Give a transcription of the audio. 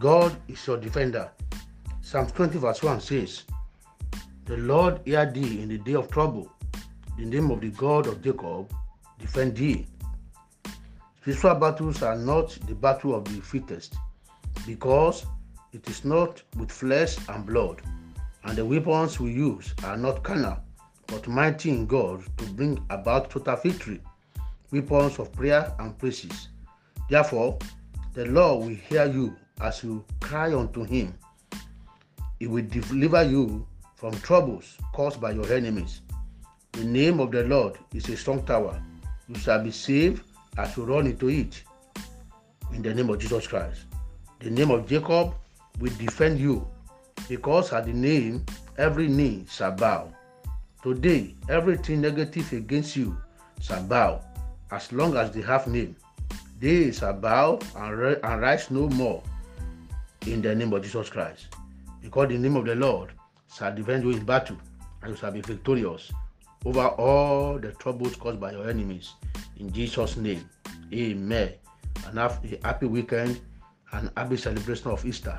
God is your defender. Psalm 20, verse 1 says, The Lord hear thee in the day of trouble. The name of the God of Jacob defend thee. Spiritual battles are not the battle of the fittest, because it is not with flesh and blood, and the weapons we use are not carnal, but mighty in God to bring about total victory, weapons of prayer and praises. Therefore, the Lord will hear you as you cry unto him. He will deliver you from troubles caused by your enemies. The name of the Lord is a strong tower. You shall be saved as you run into it. In the name of Jesus Christ. The name of Jacob will defend you because at the name every knee shall bow. Today, everything negative against you shall bow as long as they have name. They shall bow and, ri- and rise no more in the name of Jesus Christ. Because the name of the Lord shall defend you in battle, and you shall be victorious over all the troubles caused by your enemies. In Jesus' name, amen. And have a happy weekend and happy celebration of Easter.